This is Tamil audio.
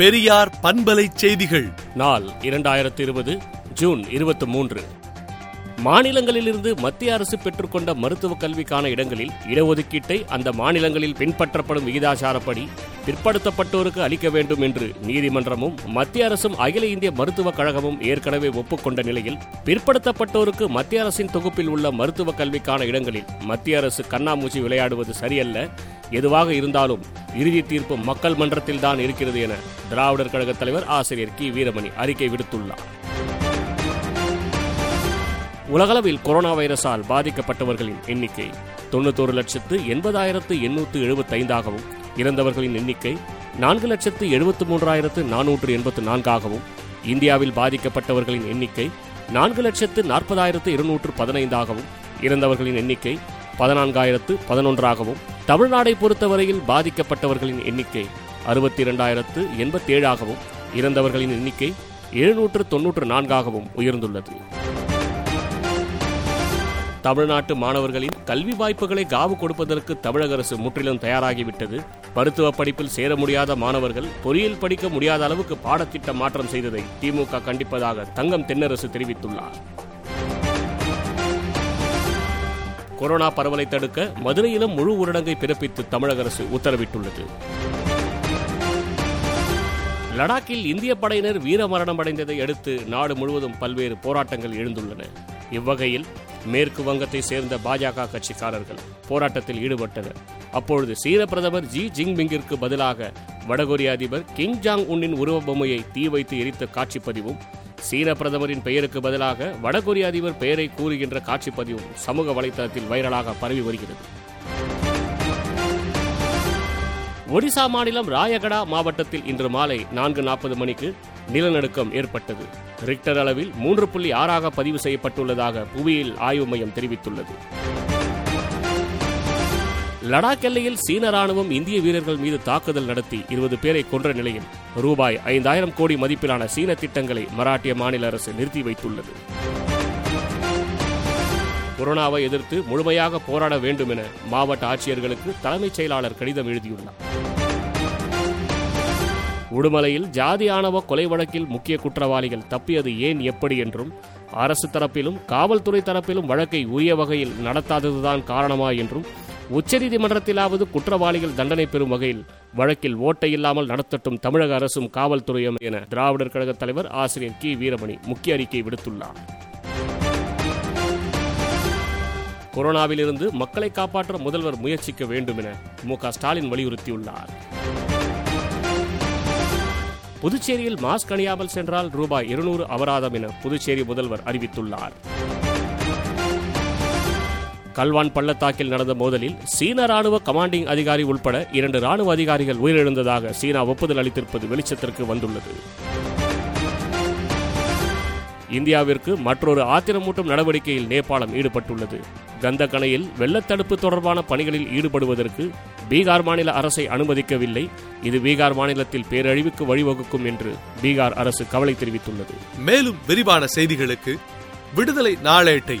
பெரியார் பண்பலை செய்திகள். நாள் இரண்டாயிரத்தி இருபது ஜூன் இருபத்தி மூன்று மாநிலங்களிலிருந்து மத்திய அரசு பெற்றுக்கொண்ட மருத்துவ கல்விக்கான இடங்களில் இடஒதுக்கீட்டை அந்த மாநிலங்களில் பின்பற்றப்படும் விகிதாசாரப்படி பிற்படுத்தப்பட்டோருக்கு அளிக்க வேண்டும் என்று நீதிமன்றமும் மத்திய அரசும் அகில இந்திய மருத்துவக் கழகமும் ஏற்கனவே ஒப்புக்கொண்ட நிலையில் பிற்படுத்தப்பட்டோருக்கு மத்திய அரசின் தொகுப்பில் உள்ள மருத்துவ கல்விக்கான இடங்களில் மத்திய அரசு கண்ணாமூச்சி விளையாடுவது சரியல்ல. எதுவாக இருந்தாலும் இறுதி தீர்ப்பு மக்கள் மன்றத்தில் தான் இருக்கிறது என திராவிடர் கழக தலைவர் ஆசிரியர் கி. வீரமணி அறிக்கை விடுத்துள்ளார். உலகளவில் கொரோனா வைரஸால் பாதிக்கப்பட்டவர்களின் எண்ணிக்கை தொண்ணூத்தோரு லட்சத்து எண்பதாயிரத்து எண்ணூற்று எழுபத்தைந்தாகவும் இறந்தவர்களின் எண்ணிக்கை நான்கு லட்சத்து எழுபத்து மூன்றாயிரத்து நானூற்று எண்பத்து நான்காகவும் இந்தியாவில் பாதிக்கப்பட்டவர்களின் எண்ணிக்கை நான்கு லட்சத்து நாற்பதாயிரத்து இருநூற்று பதினைந்தாகவும் இறந்தவர்களின் எண்ணிக்கை பதினான்காயிரத்து பதினொன்றாகவும் தமிழ்நாடை பொறுத்தவரையில் பாதிக்கப்பட்டவர்களின் எண்ணிக்கை அறுபத்தி இரண்டாயிரத்து எண்பத்தேழாகவும் இறந்தவர்களின் எண்ணிக்கை எழுநூற்று தொன்னூற்று நான்காகவும் உயர்ந்துள்ளது. தமிழ்நாட்டு மாணவர்களின் கல்வி வாய்ப்புகளை காவு கொடுப்பதற்கு தமிழக அரசு முற்றிலும் தயாராகிவிட்டது. மருத்துவ படிப்பில் சேர முடியாத மாணவர்கள் பொறியியல் படிக்க முடியாத அளவுக்கு பாடத்திட்ட மாற்றம் செய்ததை திமுக கண்டிப்பதாக தங்கம் தென்னரசு தெரிவித்துள்ளார். கொரோனா பரவலை தடுக்க மதுரையிலும் முழு ஊரடங்கை பிறப்பித்து தமிழக அரசு உத்தரவிட்டுள்ளது. லடாக்கில் இந்திய படையினர் வீரமரணம் அடைந்ததை அடுத்து நாடு முழுவதும் பல்வேறு போராட்டங்கள் எழுந்துள்ளன. இவ்வகையில் மேற்கு வங்கத்தை சேர்ந்த பாஜக கட்சிக்காரர்கள் போராட்டத்தில் ஈடுபட்டனர். அப்பொழுது சீன பிரதமர் ஜி ஜிங்பிங்கிற்கு பதிலாக வடகொரிய அதிபர் கிங் ஜாங் உன்னின் உருவ பொம்மையை தீ வைத்து எரித்த காட்சிப்பதிவும் சீன பிரதமரின் பெயருக்கு பதிலாக வடகொரிய அதிபர் பெயரை கூறுகின்ற காட்சிப்பதிவும் சமூக வலைதளத்தில் வைரலாக பரவி வருகிறது. ஒடிசா மாநிலம் ராயகடா மாவட்டத்தில் இன்று மாலை நான்கு நாற்பது மணிக்கு நிலநடுக்கம் ஏற்பட்டது. ரிக்டர் அளவில் மூன்று புள்ளி ஆறாக பதிவு செய்யப்பட்டுள்ளதாக புவியியல் ஆய்வு மையம் தெரிவித்துள்ளது. லடாக் எல்லையில் சீன ராணுவம் இந்திய வீரர்கள் மீது தாக்குதல் நடத்தி இருபது பேரை கொன்ற நிலையில் ரூபாய் ஐந்தாயிரம் கோடி மதிப்பிலான சீன திட்டங்களை மராட்டிய மாநில அரசு நிறுத்தி வைத்துள்ளது. கொரோனாவை எதிர்த்து முழுமையாக போராட வேண்டும் என மாவட்ட ஆட்சியர்களுக்கு தலைமைச் செயலாளர் கடிதம் எழுதியுள்ளார். உடுமலையில் ஜாதி ஆணவ கொலை வழக்கில் முக்கிய குற்றவாளிகள் தப்பியது ஏன் எப்படி என்றும் அரசு தரப்பிலும் காவல்துறை தரப்பிலும் வழக்கை உரிய வகையில் நடத்தாததுதான் காரணமா என்றும் உச்சநீதிமன்றத்திலாவது குற்றவாளிகள் தண்டனை பெறும் வகையில் வழக்கில் ஓட்டை இல்லாமல் நடத்தட்டும் தமிழக அரசும் காவல்துறையும் என திராவிடர் கழக தலைவர் ஆசிரியர் கி. வீரமணி முக்கிய அறிக்கை விடுத்துள்ளார். கொரோனாவிலிருந்து மக்களை காப்பாற்ற முதல்வர் முயற்சிக்க வேண்டும் என மு. ஸ்டாலின் வலியுறுத்தியுள்ளார். புதுச்சேரியில் மாஸ்க் அணியாமல் சென்றால் ரூபாய் இருநூறு அபராதம் என புதுச்சேரி முதல்வர் அறிவித்துள்ளார். கல்வான் பள்ளத்தாக்கில் நடந்த மோதலில் சீன ராணுவ கமாண்டிங் அதிகாரி உள்பட இரண்டு ராணுவ அதிகாரிகள் உயிரிழந்ததாக சீனா ஒப்புதல் அளித்திருப்பது வெளிச்சத்திற்கு வந்துள்ளது. இந்தியாவிற்கு மற்றொரு ஆத்திரமூட்டும் நடவடிக்கையில் நேபாளம் ஈடுபட்டுள்ளது. கந்தக்கணையில் வெள்ளத்தடுப்பு தொடர்பான பணிகளில் ஈடுபடுவதற்கு பீகார் மாநில அரசை அனுமதிக்கவில்லை. இது பீகார் மாநிலத்தில் பேரழிவுக்கு வழிவகுக்கும் என்று பீகார் அரசு கவலை தெரிவித்துள்ளது. மேலும் விரிவான செய்திகளுக்கு விடுதலை நாளேட்டை